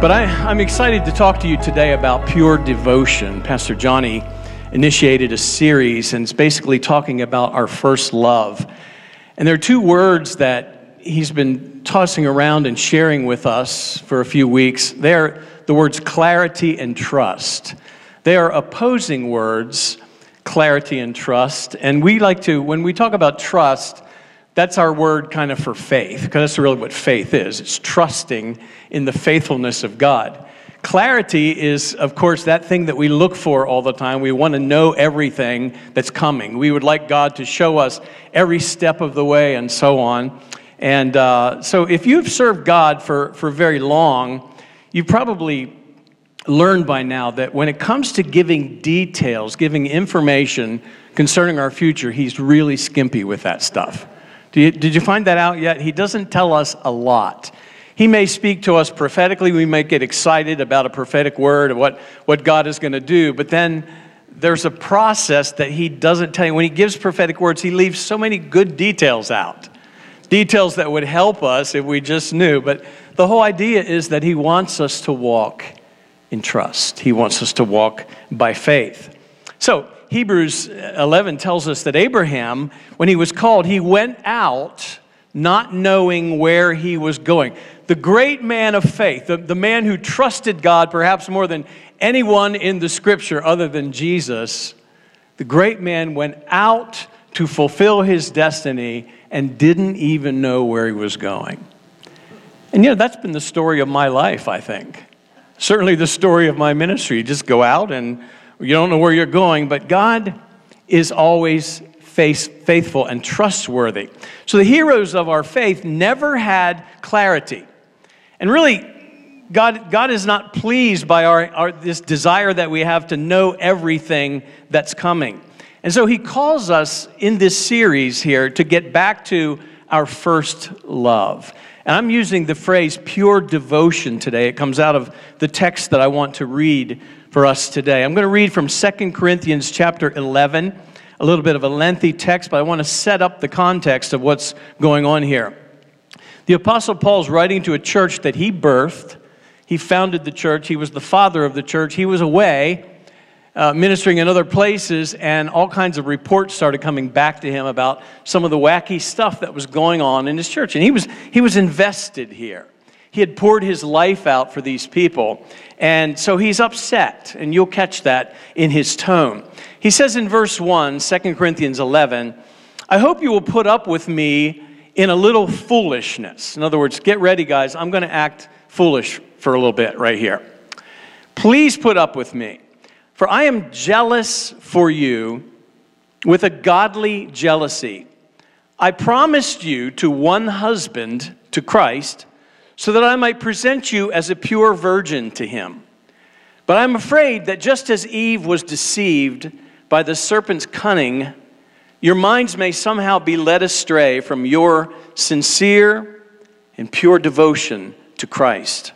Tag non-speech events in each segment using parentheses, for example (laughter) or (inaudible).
But I, I'm excited to talk to you today about pure devotion. Pastor Johnny initiated a series, and it's basically talking about our first love. And there are two words that he's been tossing around and sharing with us for a few weeks. They're the words clarity and trust. They are opposing words, clarity and trust. And we like to, when we talk about trust, that's our word kind of for faith, because that's really what faith is it's trusting in the faithfulness of God. Clarity is, of course, that thing that we look for all the time. We want to know everything that's coming. We would like God to show us every step of the way and so on. And uh, so, if you've served God for, for very long, you've probably learned by now that when it comes to giving details, giving information concerning our future, He's really skimpy with that stuff. You, did you find that out yet? He doesn't tell us a lot. He may speak to us prophetically. We may get excited about a prophetic word of what, what God is going to do, but then there's a process that he doesn't tell you. When he gives prophetic words, he leaves so many good details out. Details that would help us if we just knew. But the whole idea is that he wants us to walk in trust, he wants us to walk by faith. So, Hebrews 11 tells us that Abraham, when he was called, he went out not knowing where he was going. The great man of faith, the, the man who trusted God perhaps more than anyone in the scripture other than Jesus, the great man went out to fulfill his destiny and didn't even know where he was going. And you know, that's been the story of my life, I think. Certainly the story of my ministry. Just go out and you don't know where you're going, but God is always faithful and trustworthy. So the heroes of our faith never had clarity. And really, God, God is not pleased by our, our, this desire that we have to know everything that's coming. And so he calls us in this series here to get back to our first love. And I'm using the phrase pure devotion today. It comes out of the text that I want to read for us today. I'm going to read from 2 Corinthians chapter 11, a little bit of a lengthy text, but I want to set up the context of what's going on here. The Apostle Paul's writing to a church that he birthed. He founded the church, he was the father of the church. He was away. Uh, ministering in other places, and all kinds of reports started coming back to him about some of the wacky stuff that was going on in his church. And he was, he was invested here. He had poured his life out for these people. And so he's upset, and you'll catch that in his tone. He says in verse 1, 2 Corinthians 11, I hope you will put up with me in a little foolishness. In other words, get ready, guys. I'm going to act foolish for a little bit right here. Please put up with me, for I am jealous for you with a godly jealousy. I promised you to one husband, to Christ so that I might present you as a pure virgin to him. But I'm afraid that just as Eve was deceived by the serpent's cunning, your minds may somehow be led astray from your sincere and pure devotion to Christ.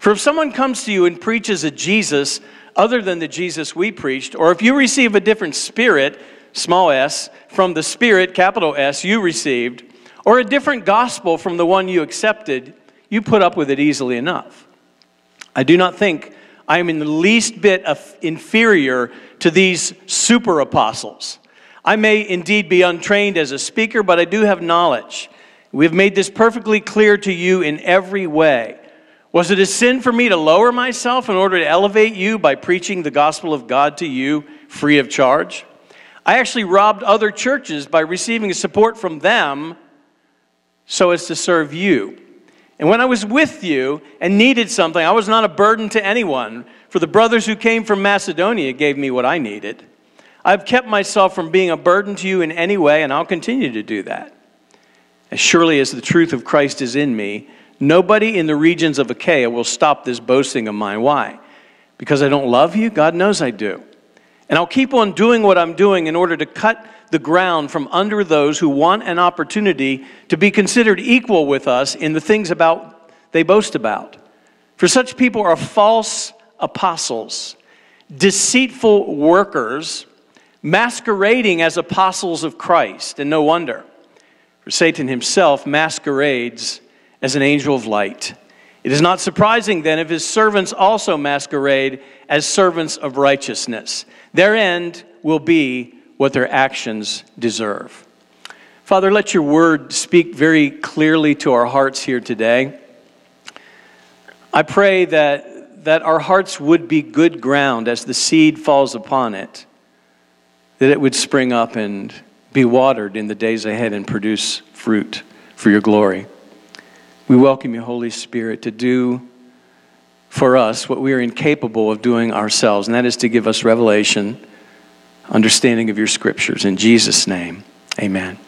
For if someone comes to you and preaches a Jesus other than the Jesus we preached, or if you receive a different spirit, small s, from the spirit, capital S, you received, or a different gospel from the one you accepted, you put up with it easily enough. I do not think I am in the least bit inferior to these super apostles. I may indeed be untrained as a speaker, but I do have knowledge. We have made this perfectly clear to you in every way. Was it a sin for me to lower myself in order to elevate you by preaching the gospel of God to you free of charge? I actually robbed other churches by receiving support from them so as to serve you. And when I was with you and needed something, I was not a burden to anyone, for the brothers who came from Macedonia gave me what I needed. I've kept myself from being a burden to you in any way, and I'll continue to do that. As surely as the truth of Christ is in me, nobody in the regions of Achaia will stop this boasting of mine. Why? Because I don't love you? God knows I do. And I'll keep on doing what I'm doing in order to cut the ground from under those who want an opportunity to be considered equal with us in the things about they boast about. For such people are false apostles, deceitful workers, masquerading as apostles of Christ, and no wonder. For Satan himself masquerades as an angel of light. It is not surprising then if his servants also masquerade as servants of righteousness. Their end will be what their actions deserve. Father, let your word speak very clearly to our hearts here today. I pray that, that our hearts would be good ground as the seed falls upon it, that it would spring up and be watered in the days ahead and produce fruit for your glory. We welcome you, Holy Spirit, to do for us what we are incapable of doing ourselves, and that is to give us revelation, understanding of your scriptures. In Jesus' name, amen.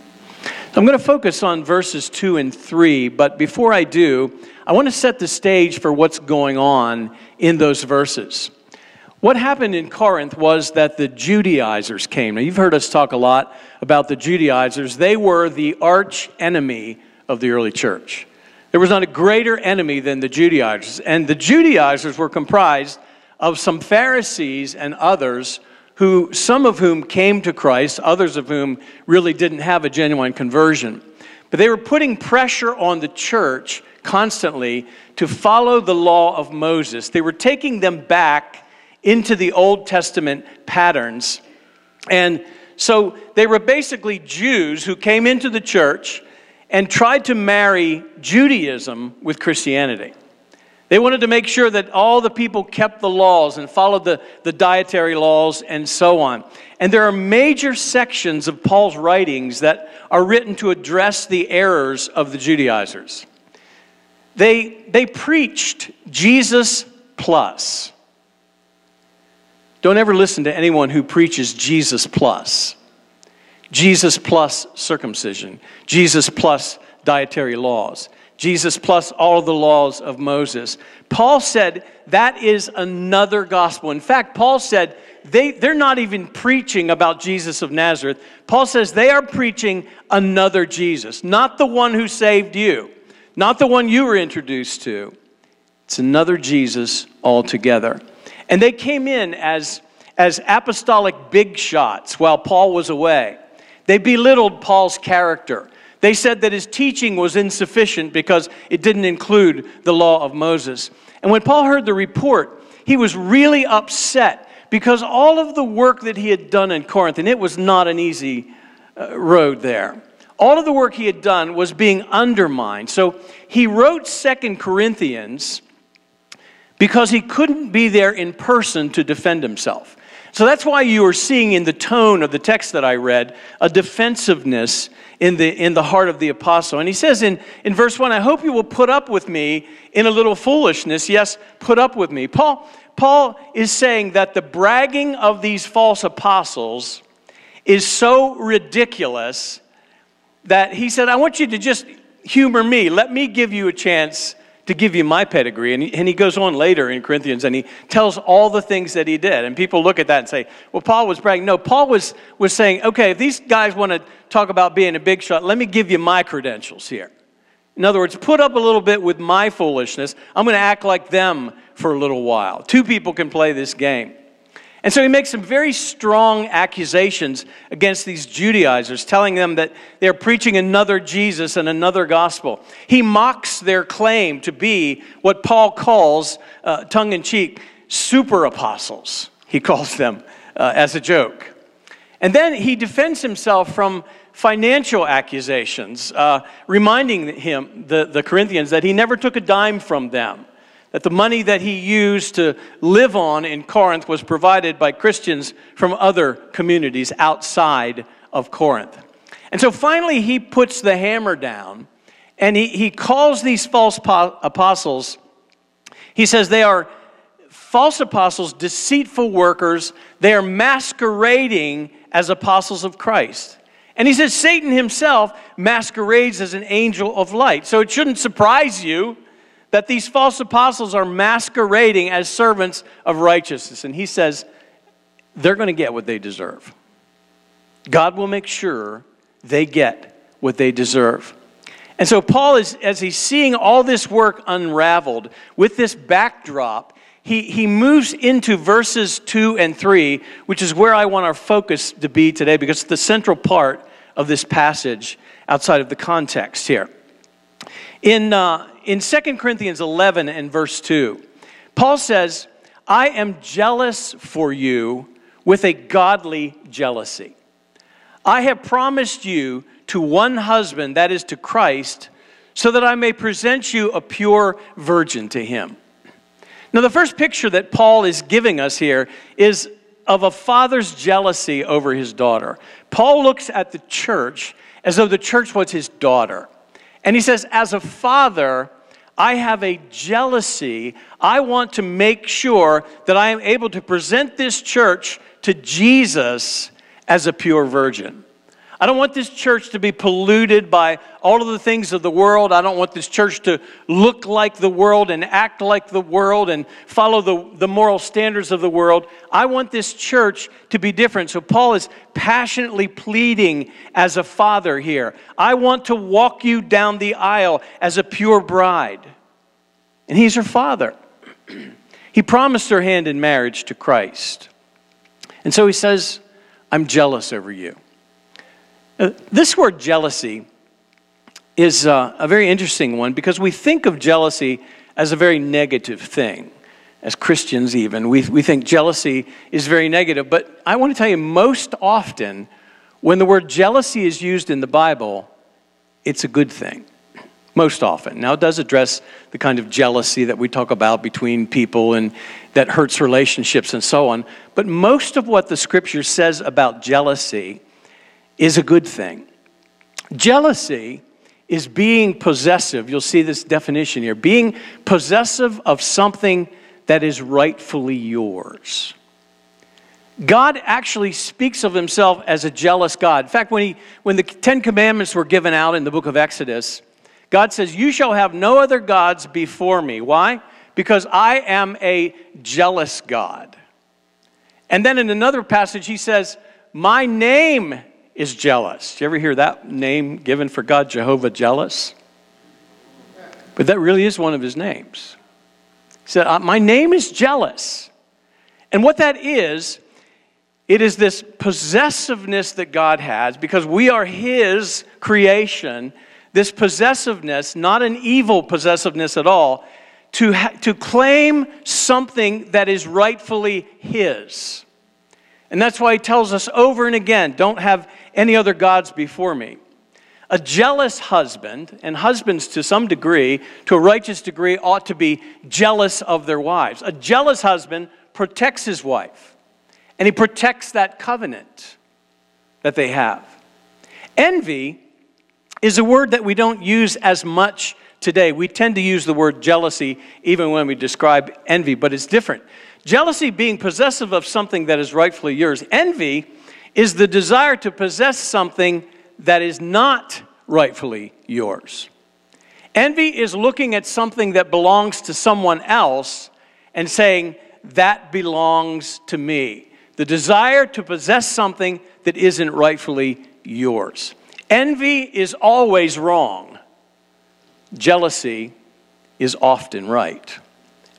I'm going to focus on verses 2 and 3, but before I do, I want to set the stage for what's going on in those verses. What happened in Corinth was that the Judaizers came. Now, you've heard us talk a lot about the Judaizers. They were the arch enemy of the early church. There was not a greater enemy than the Judaizers. And the Judaizers were comprised of some Pharisees and others who, some of whom came to Christ, others of whom really didn't have a genuine conversion. But they were putting pressure on the church constantly to follow the law of Moses. They were taking them back into the Old Testament patterns. And so they were basically Jews who came into the church and tried to marry Judaism with Christianity. They wanted to make sure that all the people kept the laws and followed the, the dietary laws and so on. And there are major sections of Paul's writings that are written to address the errors of the Judaizers. They, they preached Jesus plus. Don't ever listen to anyone who preaches Jesus plus. Jesus plus circumcision, Jesus plus dietary laws. Jesus plus all the laws of Moses. Paul said that is another gospel. In fact, Paul said they, they're not even preaching about Jesus of Nazareth. Paul says they are preaching another Jesus, not the one who saved you, not the one you were introduced to. It's another Jesus altogether. And they came in as, as apostolic big shots while Paul was away. They belittled Paul's character. They said that his teaching was insufficient because it didn't include the law of Moses. And when Paul heard the report, he was really upset because all of the work that he had done in Corinth, and it was not an easy uh, road there, all of the work he had done was being undermined. So he wrote Second Corinthians because he couldn't be there in person to defend himself. So that's why you are seeing in the tone of the text that I read a defensiveness in the, in the heart of the apostle. And he says in, in verse 1, I hope you will put up with me in a little foolishness. Yes, put up with me. Paul, Paul is saying that the bragging of these false apostles is so ridiculous that he said, I want you to just humor me. Let me give you a chance to give you my pedigree. And he, and he goes on later in Corinthians and he tells all the things that he did. And people look at that and say, well, Paul was bragging. No, Paul was, was saying, okay, if these guys want to talk about being a big shot, let me give you my credentials here. In other words, put up a little bit with my foolishness. I'm going to act like them for a little while. Two people can play this game. And so he makes some very strong accusations against these Judaizers, telling them that they're preaching another Jesus and another gospel. He mocks their claim to be what Paul calls, uh, tongue in cheek, super apostles. He calls them uh, as a joke. And then he defends himself from financial accusations, uh, reminding him, the, the Corinthians, that he never took a dime from them that the money that he used to live on in Corinth was provided by Christians from other communities outside of Corinth. And so finally, he puts the hammer down and he, he calls these false po- apostles, he says they are false apostles, deceitful workers, they are masquerading as apostles of Christ. And he says Satan himself masquerades as an angel of light. So it shouldn't surprise you that these false apostles are masquerading as servants of righteousness. And he says they're going to get what they deserve. God will make sure they get what they deserve. And so, Paul, is, as he's seeing all this work unraveled with this backdrop, he, he moves into verses 2 and 3, which is where I want our focus to be today because it's the central part of this passage outside of the context here. In, uh, in 2 Corinthians 11 and verse 2, Paul says, I am jealous for you with a godly jealousy. I have promised you to one husband, that is to Christ, so that I may present you a pure virgin to him. Now, the first picture that Paul is giving us here is of a father's jealousy over his daughter. Paul looks at the church as though the church was his daughter. And he says, As a father, I have a jealousy. I want to make sure that I am able to present this church to Jesus as a pure virgin. I don't want this church to be polluted by all of the things of the world. I don't want this church to look like the world and act like the world and follow the, the moral standards of the world. I want this church to be different. So, Paul is passionately pleading as a father here. I want to walk you down the aisle as a pure bride. And he's her father. (clears throat) he promised her hand in marriage to Christ. And so he says, I'm jealous over you. Uh, this word jealousy is uh, a very interesting one because we think of jealousy as a very negative thing. As Christians, even, we, we think jealousy is very negative. But I want to tell you, most often, when the word jealousy is used in the Bible, it's a good thing. Most often. Now, it does address the kind of jealousy that we talk about between people and that hurts relationships and so on. But most of what the scripture says about jealousy is a good thing. Jealousy is being possessive. You'll see this definition here being possessive of something that is rightfully yours. God actually speaks of himself as a jealous God. In fact, when, he, when the Ten Commandments were given out in the book of Exodus, God says, You shall have no other gods before me. Why? Because I am a jealous God. And then in another passage, he says, My name is jealous. Do you ever hear that name given for God, Jehovah jealous? But that really is one of his names. He said, uh, My name is jealous. And what that is, it is this possessiveness that God has because we are his creation. This possessiveness, not an evil possessiveness at all, to, ha- to claim something that is rightfully his. And that's why he tells us over and again don't have any other gods before me. A jealous husband, and husbands to some degree, to a righteous degree, ought to be jealous of their wives. A jealous husband protects his wife, and he protects that covenant that they have. Envy is a word that we don't use as much today. We tend to use the word jealousy even when we describe envy, but it's different. Jealousy being possessive of something that is rightfully yours. Envy is the desire to possess something that is not rightfully yours. Envy is looking at something that belongs to someone else and saying, That belongs to me. The desire to possess something that isn't rightfully yours. Envy is always wrong. Jealousy is often right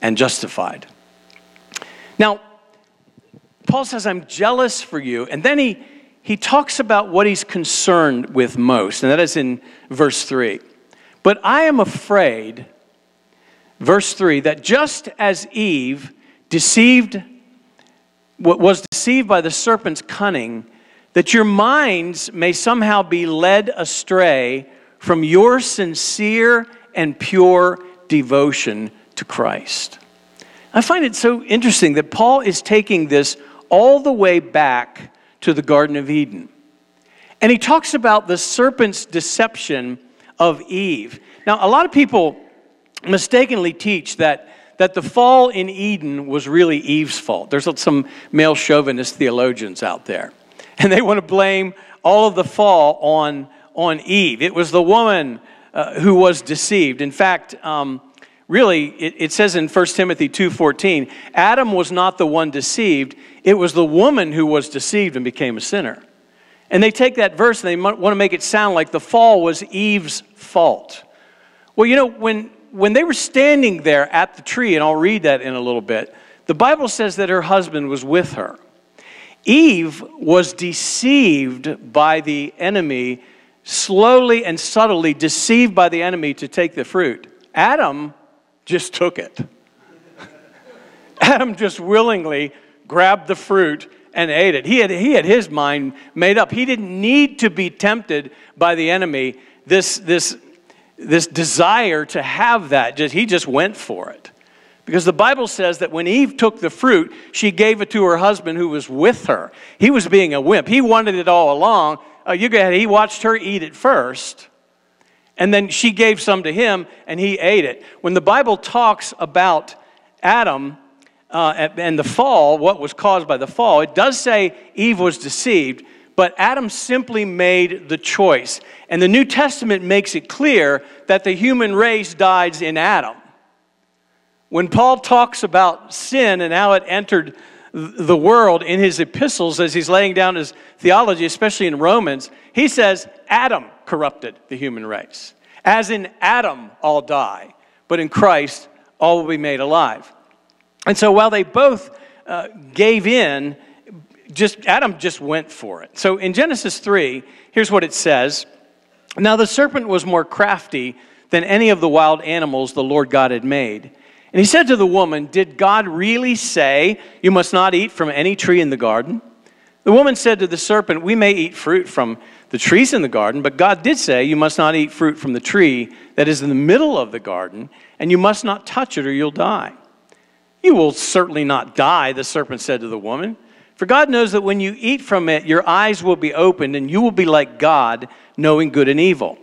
and justified. Now, Paul says, I'm jealous for you. And then he, he talks about what he's concerned with most, and that is in verse 3. But I am afraid, verse 3, that just as Eve deceived, was deceived by the serpent's cunning, that your minds may somehow be led astray from your sincere and pure devotion to Christ. I find it so interesting that Paul is taking this all the way back to the Garden of Eden. And he talks about the serpent's deception of Eve. Now, a lot of people mistakenly teach that, that the fall in Eden was really Eve's fault. There's some male chauvinist theologians out there. And they want to blame all of the fall on, on Eve. It was the woman uh, who was deceived. In fact, um, really it, it, says in 1 timothy 2.14 adam was not the one deceived it was the woman who was deceived and became a sinner. And they take that verse and they want to make it sound like the fall was eve's fault. Well you know when when they were standing there at the tree and i'll read that in a little bit the bible says that her husband was with her. Eve was deceived by the enemy slowly and subtly deceived by the enemy to take the fruit. Adam just took it. Adam just willingly grabbed the fruit and ate it. He had, he had his mind made up. He didn't need to be tempted by the enemy, this, this, this desire to have that. Just, he just went for it. Because the Bible says that when Eve took the fruit, she gave it to her husband who was with her. He was being a wimp. He wanted it all along. Uh, you go ahead. He watched her eat it first. And then she gave some to him and he ate it. When the Bible talks about Adam uh, and the fall, what was caused by the fall, it does say Eve was deceived, but Adam simply made the choice. And the New Testament makes it clear that the human race dies in Adam. When Paul talks about sin and how it entered the world in his epistles as he's laying down his theology, especially in Romans, he says Adam corrupted the human race. As in Adam, all die, but in Christ, all will be made alive. And so while they both uh, gave in, just Adam just went for it. So in Genesis 3, here's what it says. Now the serpent was more crafty than any of the wild animals the Lord God had made. And he said to the woman, Did God really say, You must not eat from any tree in the garden? The woman said to the serpent, We may eat fruit from the trees in the garden, but God did say, You must not eat fruit from the tree that is in the middle of the garden, and you must not touch it or you'll die. You will certainly not die, the serpent said to the woman. For God knows that when you eat from it, your eyes will be opened, and you will be like God, knowing good and evil.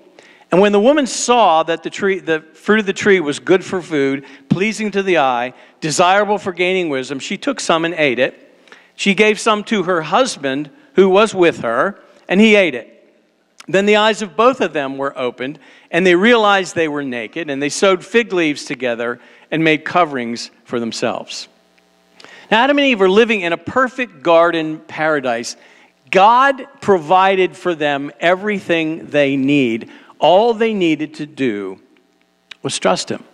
And when the woman saw that the, tree, the fruit of the tree was good for food, pleasing to the eye, desirable for gaining wisdom, she took some and ate it. She gave some to her husband who was with her, and he ate it. Then the eyes of both of them were opened, and they realized they were naked, and they sewed fig leaves together and made coverings for themselves. Now, Adam and Eve were living in a perfect garden paradise. God provided for them everything they need all they needed to do was trust Him.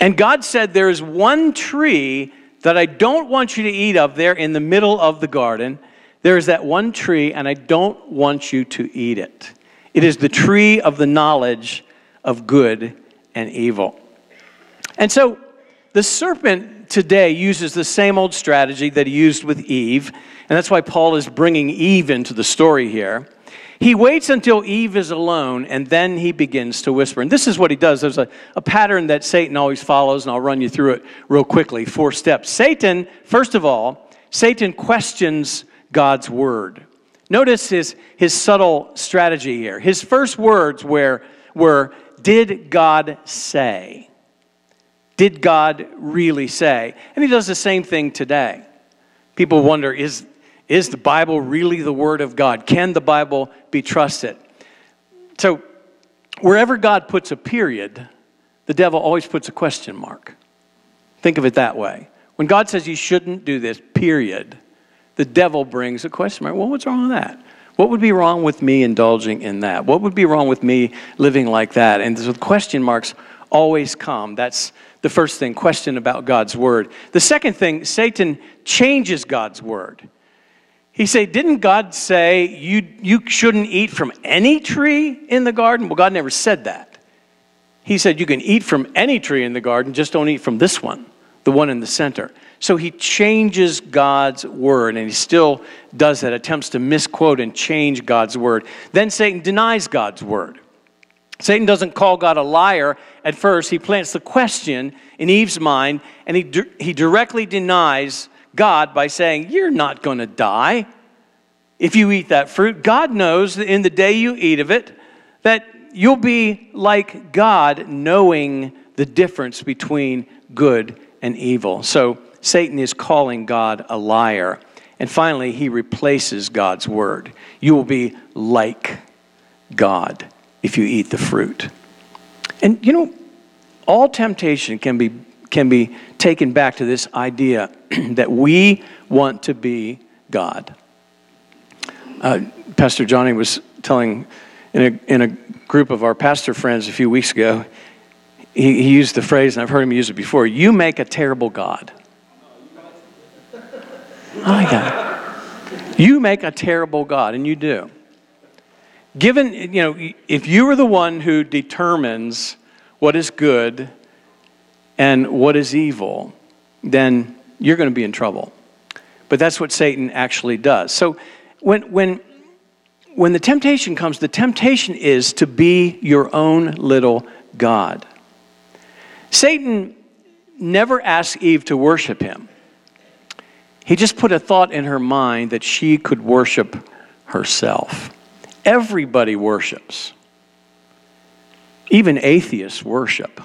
And God said, There is one tree that I don't want you to eat of there in the middle of the garden. There is that one tree, and I don't want you to eat it. It is the tree of the knowledge of good and evil. And so the serpent today uses the same old strategy that he used with Eve, and that's why Paul is bringing Eve into the story here. He waits until Eve is alone and then he begins to whisper. And this is what he does. There's a, a pattern that Satan always follows, and I'll run you through it real quickly. Four steps. Satan, first of all, Satan questions God's word. Notice his, his subtle strategy here. His first words were, were Did God say? Did God really say? And he does the same thing today. People wonder, is, is the Bible really the Word of God? Can the Bible be trusted? So, wherever God puts a period, the devil always puts a question mark. Think of it that way. When God says you shouldn't do this, period, the devil brings a question mark. Well, what's wrong with that? What would be wrong with me indulging in that? What would be wrong with me living like that? And the question marks always come. That's the first thing, question about God's word. The second thing, Satan changes God's word. He said, Didn't God say you, you shouldn't eat from any tree in the garden? Well, God never said that. He said, You can eat from any tree in the garden, just don't eat from this one, the one in the center. So he changes God's word, and he still does that, attempts to misquote and change God's word. Then Satan denies God's word. Satan doesn't call God a liar at first. He plants the question in Eve's mind, and he, he directly denies God by saying, You're not going to die if you eat that fruit. God knows that in the day you eat of it, that you'll be like God, knowing the difference between good and evil. So Satan is calling God a liar. And finally, he replaces God's word. You will be like God if you eat the fruit. And you know, all temptation can be can be taken back to this idea (clears throat) that we want to be God. Uh, pastor Johnny was telling in a, in a group of our pastor friends a few weeks ago, he, he used the phrase, and I've heard him use it before you make a terrible God. My God. You make a terrible God, and you do. Given, you know, if you are the one who determines what is good and what is evil, then you're going to be in trouble. But that's what Satan actually does. So when, when, when the temptation comes, the temptation is to be your own little God. Satan never asked Eve to worship him. He just put a thought in her mind that she could worship herself. Everybody worships. Even atheists worship.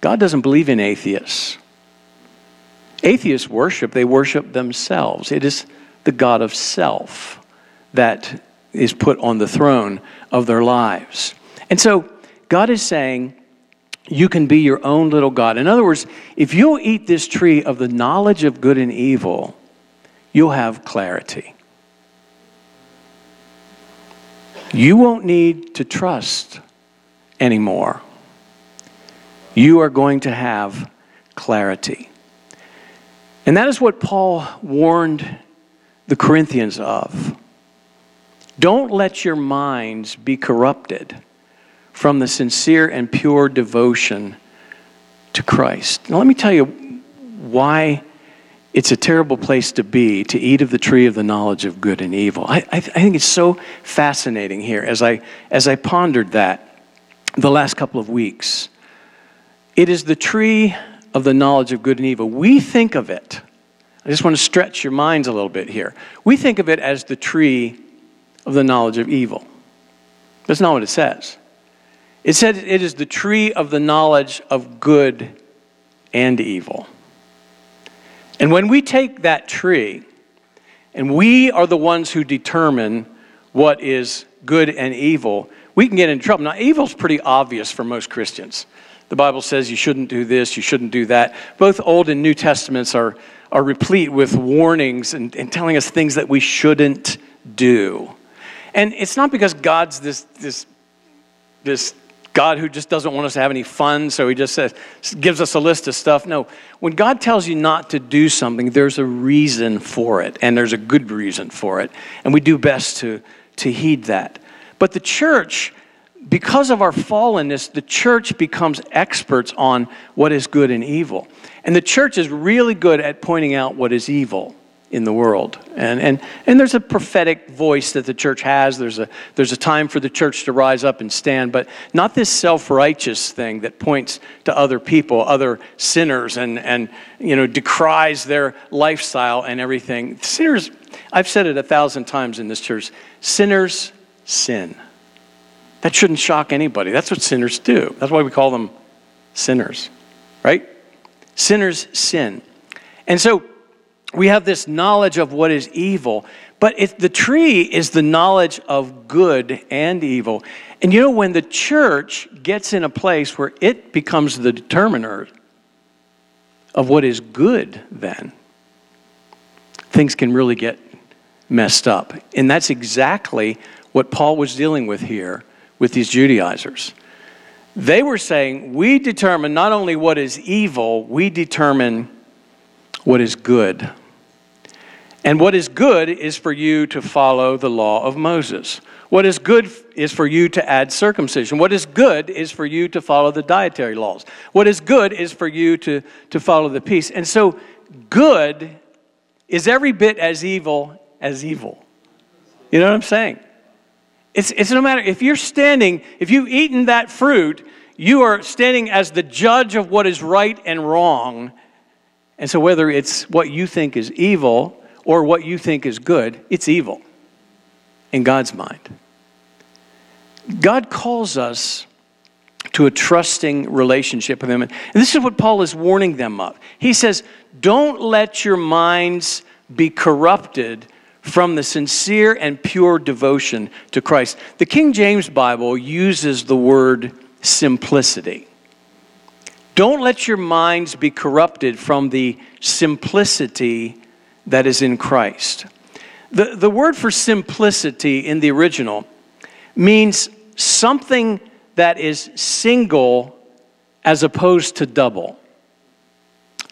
God doesn't believe in atheists. Atheists worship, they worship themselves. It is the God of self that is put on the throne of their lives. And so God is saying, you can be your own little God. In other words, if you'll eat this tree of the knowledge of good and evil, you'll have clarity. You won't need to trust anymore. You are going to have clarity. And that is what Paul warned the Corinthians of. Don't let your minds be corrupted from the sincere and pure devotion to Christ. Now, let me tell you why it's a terrible place to be to eat of the tree of the knowledge of good and evil. I, I, I think it's so fascinating here as I, as I pondered that the last couple of weeks. It is the tree of the knowledge of good and evil. We think of it, I just want to stretch your minds a little bit here. We think of it as the tree of the knowledge of evil. That's not what it says. It said it is the tree of the knowledge of good and evil. And when we take that tree, and we are the ones who determine what is good and evil, we can get in trouble. Now, evil's pretty obvious for most Christians. The Bible says you shouldn't do this, you shouldn't do that. Both Old and New Testaments are, are replete with warnings and, and telling us things that we shouldn't do. And it's not because God's this, this, this God who just doesn't want us to have any fun, so he just says, gives us a list of stuff. No, when God tells you not to do something, there's a reason for it, and there's a good reason for it. And we do best to, to heed that. But the church, because of our fallenness, the church becomes experts on what is good and evil. And the church is really good at pointing out what is evil in the world. And, and, and there's a prophetic voice that the church has. There's a, there's a time for the church to rise up and stand, but not this self righteous thing that points to other people, other sinners, and, and you know, decries their lifestyle and everything. Sinners, I've said it a thousand times in this church sinners sin. That shouldn't shock anybody. That's what sinners do. That's why we call them sinners, right? Sinners sin. And so, we have this knowledge of what is evil, but it, the tree is the knowledge of good and evil. And you know, when the church gets in a place where it becomes the determiner of what is good, then things can really get messed up. And that's exactly what Paul was dealing with here with these Judaizers. They were saying, We determine not only what is evil, we determine what is good. And what is good is for you to follow the law of Moses. What is good is for you to add circumcision. What is good is for you to follow the dietary laws. What is good is for you to, to follow the peace. And so, good is every bit as evil as evil. You know what I'm saying? It's, it's no matter if you're standing, if you've eaten that fruit, you are standing as the judge of what is right and wrong and so, whether it's what you think is evil or what you think is good, it's evil in God's mind. God calls us to a trusting relationship with Him. And this is what Paul is warning them of. He says, Don't let your minds be corrupted from the sincere and pure devotion to Christ. The King James Bible uses the word simplicity. Don't let your minds be corrupted from the simplicity that is in Christ. The, the word for simplicity in the original means something that is single as opposed to double.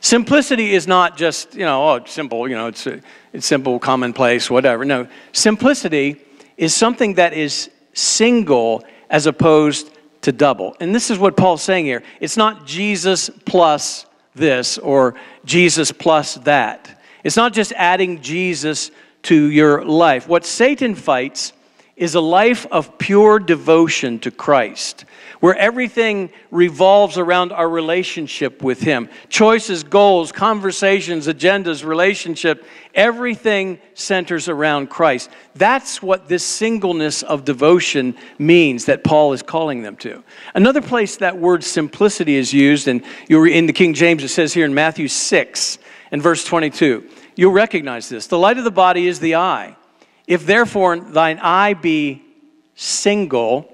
Simplicity is not just, you know, oh, it's simple, you know, it's, it's simple, commonplace, whatever. No, simplicity is something that is single as opposed to double. And this is what Paul's saying here it's not Jesus plus this or Jesus plus that. It's not just adding Jesus to your life. What Satan fights is a life of pure devotion to Christ, where everything revolves around our relationship with Him. Choices, goals, conversations, agendas, relationship, everything centers around Christ. That's what this singleness of devotion means that Paul is calling them to. Another place that word simplicity is used, and you're in the King James, it says here in Matthew 6 and verse 22. You'll recognize this. The light of the body is the eye. If therefore thine eye be single,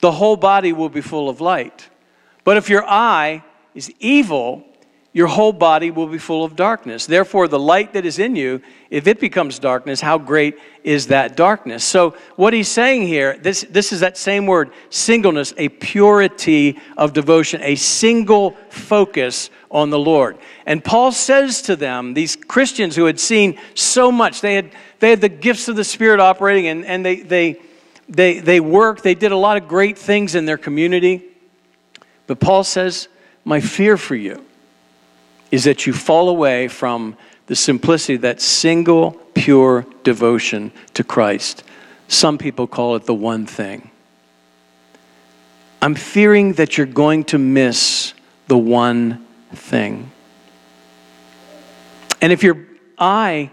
the whole body will be full of light. But if your eye is evil, your whole body will be full of darkness. Therefore, the light that is in you, if it becomes darkness, how great is that darkness? So, what he's saying here, this, this is that same word, singleness, a purity of devotion, a single focus on the Lord. And Paul says to them, these Christians who had seen so much, they had, they had the gifts of the Spirit operating and, and they, they, they, they worked, they did a lot of great things in their community. But Paul says, My fear for you is that you fall away from the simplicity, that single, pure devotion to Christ. Some people call it the one thing. I'm fearing that you're going to miss the one thing. And if your eye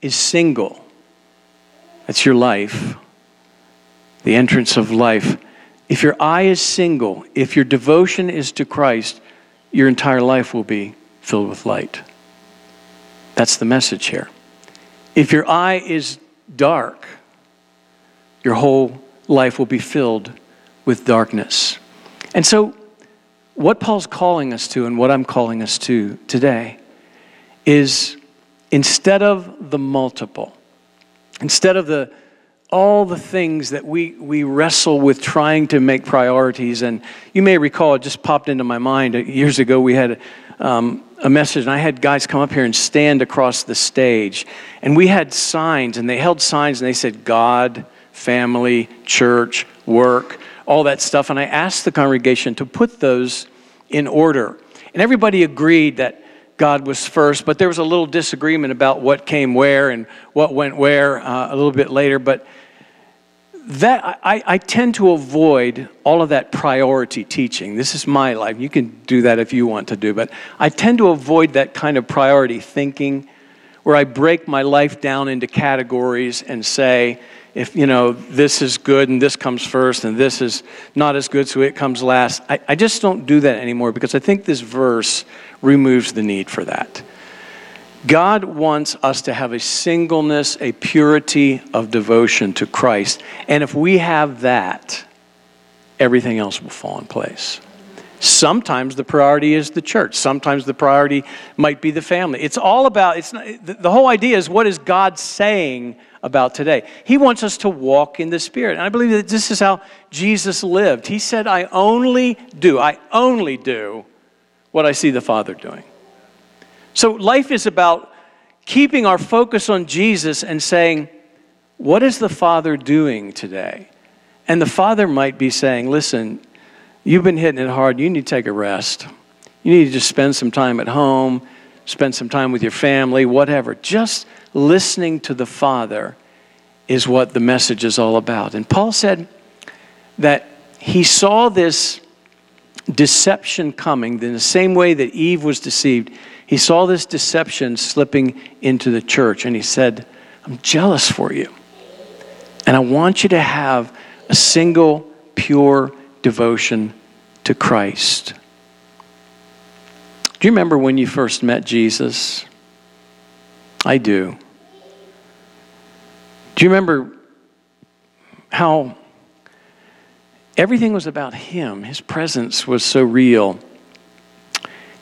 is single, that's your life, the entrance of life. If your eye is single, if your devotion is to Christ, your entire life will be filled with light. That's the message here. If your eye is dark, your whole life will be filled with darkness. And so, what Paul's calling us to, and what I'm calling us to today, is instead of the multiple, instead of the all the things that we, we wrestle with trying to make priorities. And you may recall, it just popped into my mind. Years ago, we had um, a message, and I had guys come up here and stand across the stage. And we had signs, and they held signs, and they said, God, family, church, work, all that stuff. And I asked the congregation to put those in order. And everybody agreed that God was first, but there was a little disagreement about what came where and what went where uh, a little bit later. But that I, I tend to avoid all of that priority teaching. This is my life. You can do that if you want to do, but I tend to avoid that kind of priority thinking where I break my life down into categories and say, if you know this is good and this comes first and this is not as good so it comes last I, I just don't do that anymore because i think this verse removes the need for that God wants us to have a singleness, a purity of devotion to Christ. And if we have that, everything else will fall in place. Sometimes the priority is the church. Sometimes the priority might be the family. It's all about, it's not, the whole idea is what is God saying about today? He wants us to walk in the Spirit. And I believe that this is how Jesus lived. He said, I only do, I only do what I see the Father doing. So life is about keeping our focus on Jesus and saying, What is the Father doing today? And the Father might be saying, Listen, you've been hitting it hard. You need to take a rest. You need to just spend some time at home, spend some time with your family, whatever. Just listening to the Father is what the message is all about. And Paul said that he saw this deception coming in the same way that Eve was deceived. He saw this deception slipping into the church and he said, I'm jealous for you. And I want you to have a single, pure devotion to Christ. Do you remember when you first met Jesus? I do. Do you remember how everything was about Him? His presence was so real.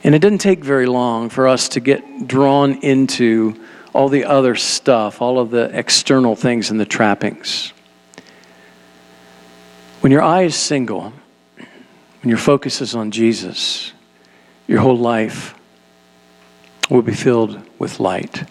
And it didn't take very long for us to get drawn into all the other stuff, all of the external things and the trappings. When your eye is single, when your focus is on Jesus, your whole life will be filled with light.